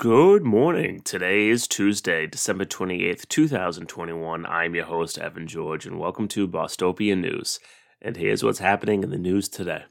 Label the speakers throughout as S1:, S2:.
S1: Good morning. Today is Tuesday, December 28th, 2021. I'm your host, Evan George, and welcome to Bostopia News. And here's what's happening in the news today.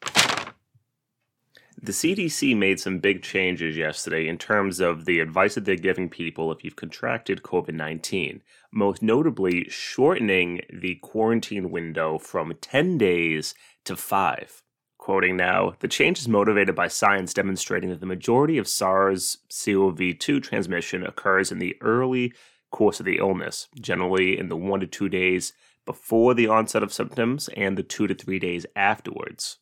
S1: The CDC made some big changes yesterday in terms of the advice that they're giving people if you've contracted COVID 19, most notably shortening the quarantine window from 10 days to 5. Quoting now, the change is motivated by science demonstrating that the majority of SARS CoV 2 transmission occurs in the early course of the illness, generally in the one to two days before the onset of symptoms and the two to three days afterwards.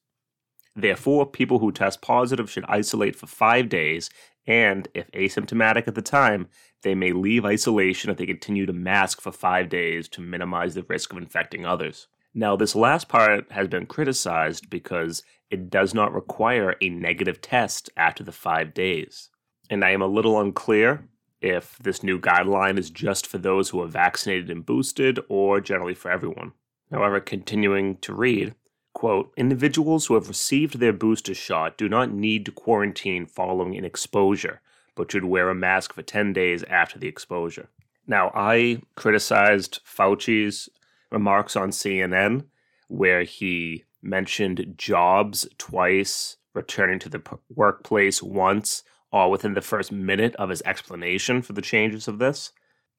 S1: Therefore, people who test positive should isolate for five days, and if asymptomatic at the time, they may leave isolation if they continue to mask for five days to minimize the risk of infecting others. Now, this last part has been criticized because it does not require a negative test after the five days. And I am a little unclear if this new guideline is just for those who are vaccinated and boosted or generally for everyone. However, continuing to read, quote, individuals who have received their booster shot do not need to quarantine following an exposure, but should wear a mask for 10 days after the exposure. Now, I criticized Fauci's remarks on CNN where he mentioned jobs twice, returning to the p- workplace once, all within the first minute of his explanation for the changes of this.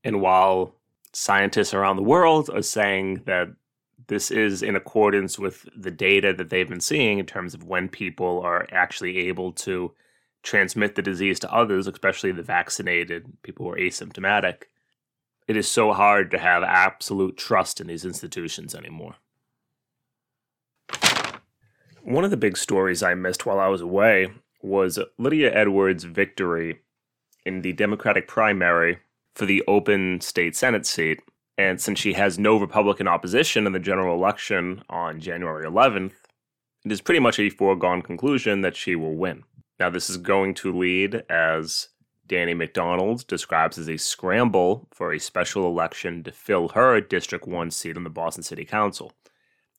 S1: And while scientists around the world are saying that this is in accordance with the data that they've been seeing in terms of when people are actually able to transmit the disease to others, especially the vaccinated people who are asymptomatic, it is so hard to have absolute trust in these institutions anymore. One of the big stories I missed while I was away was Lydia Edwards' victory in the Democratic primary for the open state Senate seat. And since she has no Republican opposition in the general election on January 11th, it is pretty much a foregone conclusion that she will win. Now, this is going to lead, as Danny McDonald describes as a scramble for a special election to fill her District 1 seat on the Boston City Council.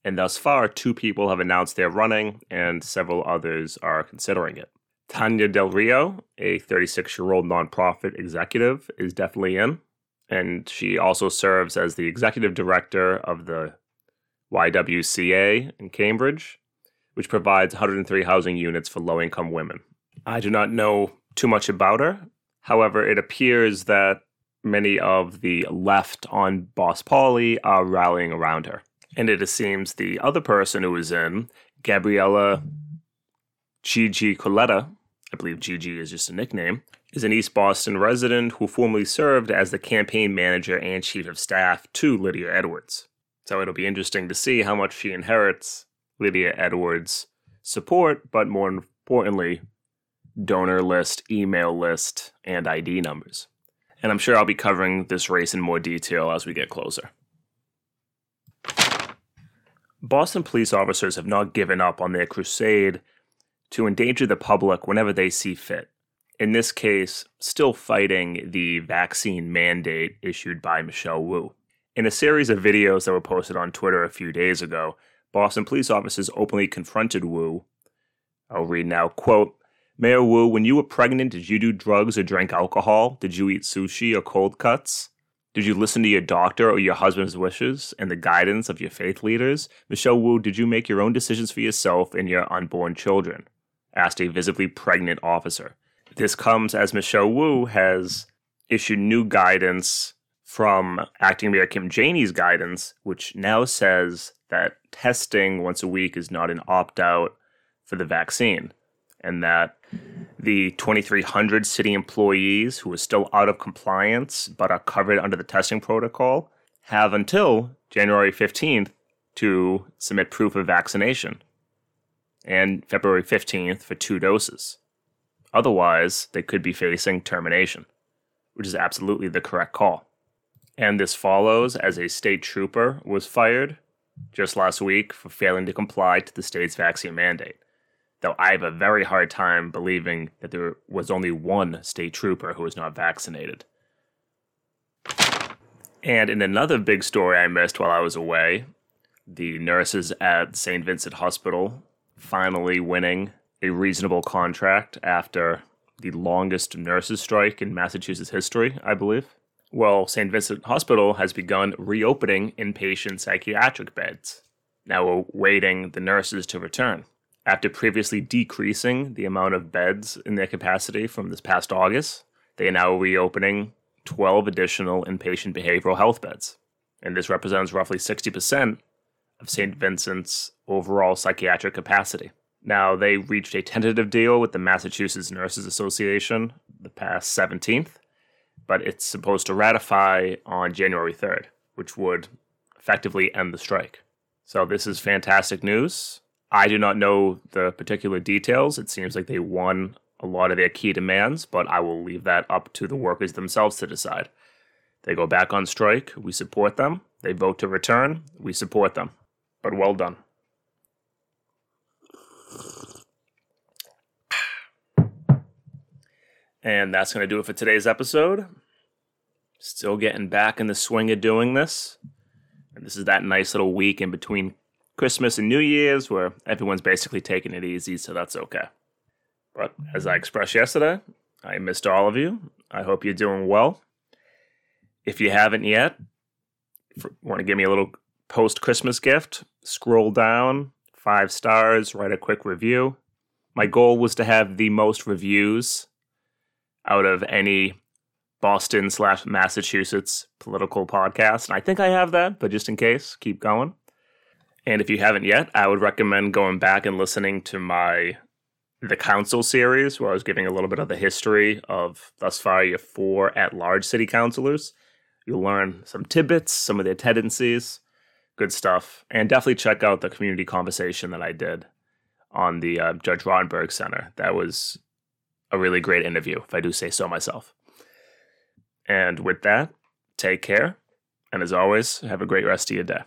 S1: And thus far, two people have announced they're running, and several others are considering it. Tania Del Rio, a 36 year old nonprofit executive, is definitely in. And she also serves as the executive director of the YWCA in Cambridge, which provides 103 housing units for low income women. I do not know too much about her, However, it appears that many of the left on BosPoli are rallying around her. And it seems the other person who is in, Gabriella Gigi Coletta, I believe Gigi is just a nickname, is an East Boston resident who formerly served as the campaign manager and chief of staff to Lydia Edwards. So it'll be interesting to see how much she inherits Lydia Edwards' support, but more importantly, donor list, email list, and ID numbers. And I'm sure I'll be covering this race in more detail as we get closer. Boston police officers have not given up on their crusade to endanger the public whenever they see fit. In this case, still fighting the vaccine mandate issued by Michelle Wu. In a series of videos that were posted on Twitter a few days ago, Boston police officers openly confronted Wu. I'll read now, quote, Mayor Wu, when you were pregnant, did you do drugs or drink alcohol? Did you eat sushi or cold cuts? Did you listen to your doctor or your husband's wishes and the guidance of your faith leaders? Michelle Wu, did you make your own decisions for yourself and your unborn children? asked a visibly pregnant officer. This comes as Michelle Wu has issued new guidance from Acting Mayor Kim Janey's guidance, which now says that testing once a week is not an opt out for the vaccine and that the 2,300 city employees who are still out of compliance but are covered under the testing protocol have until January 15th to submit proof of vaccination and February 15th for two doses. Otherwise, they could be facing termination, which is absolutely the correct call. And this follows as a state trooper was fired just last week for failing to comply to the state's vaccine mandate though I have a very hard time believing that there was only one state trooper who was not vaccinated. And in another big story I missed while I was away, the nurses at St. Vincent Hospital finally winning a reasonable contract after the longest nurses' strike in Massachusetts history, I believe. Well, St. Vincent Hospital has begun reopening inpatient psychiatric beds. Now we're waiting the nurses to return. After previously decreasing the amount of beds in their capacity from this past August, they are now reopening 12 additional inpatient behavioral health beds. And this represents roughly 60% of St. Vincent's overall psychiatric capacity. Now, they reached a tentative deal with the Massachusetts Nurses Association the past 17th, but it's supposed to ratify on January 3rd, which would effectively end the strike. So, this is fantastic news. I do not know the particular details. It seems like they won a lot of their key demands, but I will leave that up to the workers themselves to decide. They go back on strike, we support them. They vote to return, we support them. But well done. And that's going to do it for today's episode. Still getting back in the swing of doing this. And this is that nice little week in between Christmas and New Year's where everyone's basically taking it easy, so that's okay. But as I expressed yesterday, I missed all of you. I hope you're doing well. If you haven't yet, want to give me a little post Christmas gift, scroll down, five stars, write a quick review. My goal was to have the most reviews out of any Boston slash Massachusetts political podcast. And I think I have that, but just in case, keep going. And if you haven't yet, I would recommend going back and listening to my the council series where I was giving a little bit of the history of thus far your four at large city councilors. You'll learn some tidbits, some of their tendencies, good stuff. And definitely check out the community conversation that I did on the uh, Judge Rotenberg Center. That was a really great interview, if I do say so myself. And with that, take care. And as always, have a great rest of your day.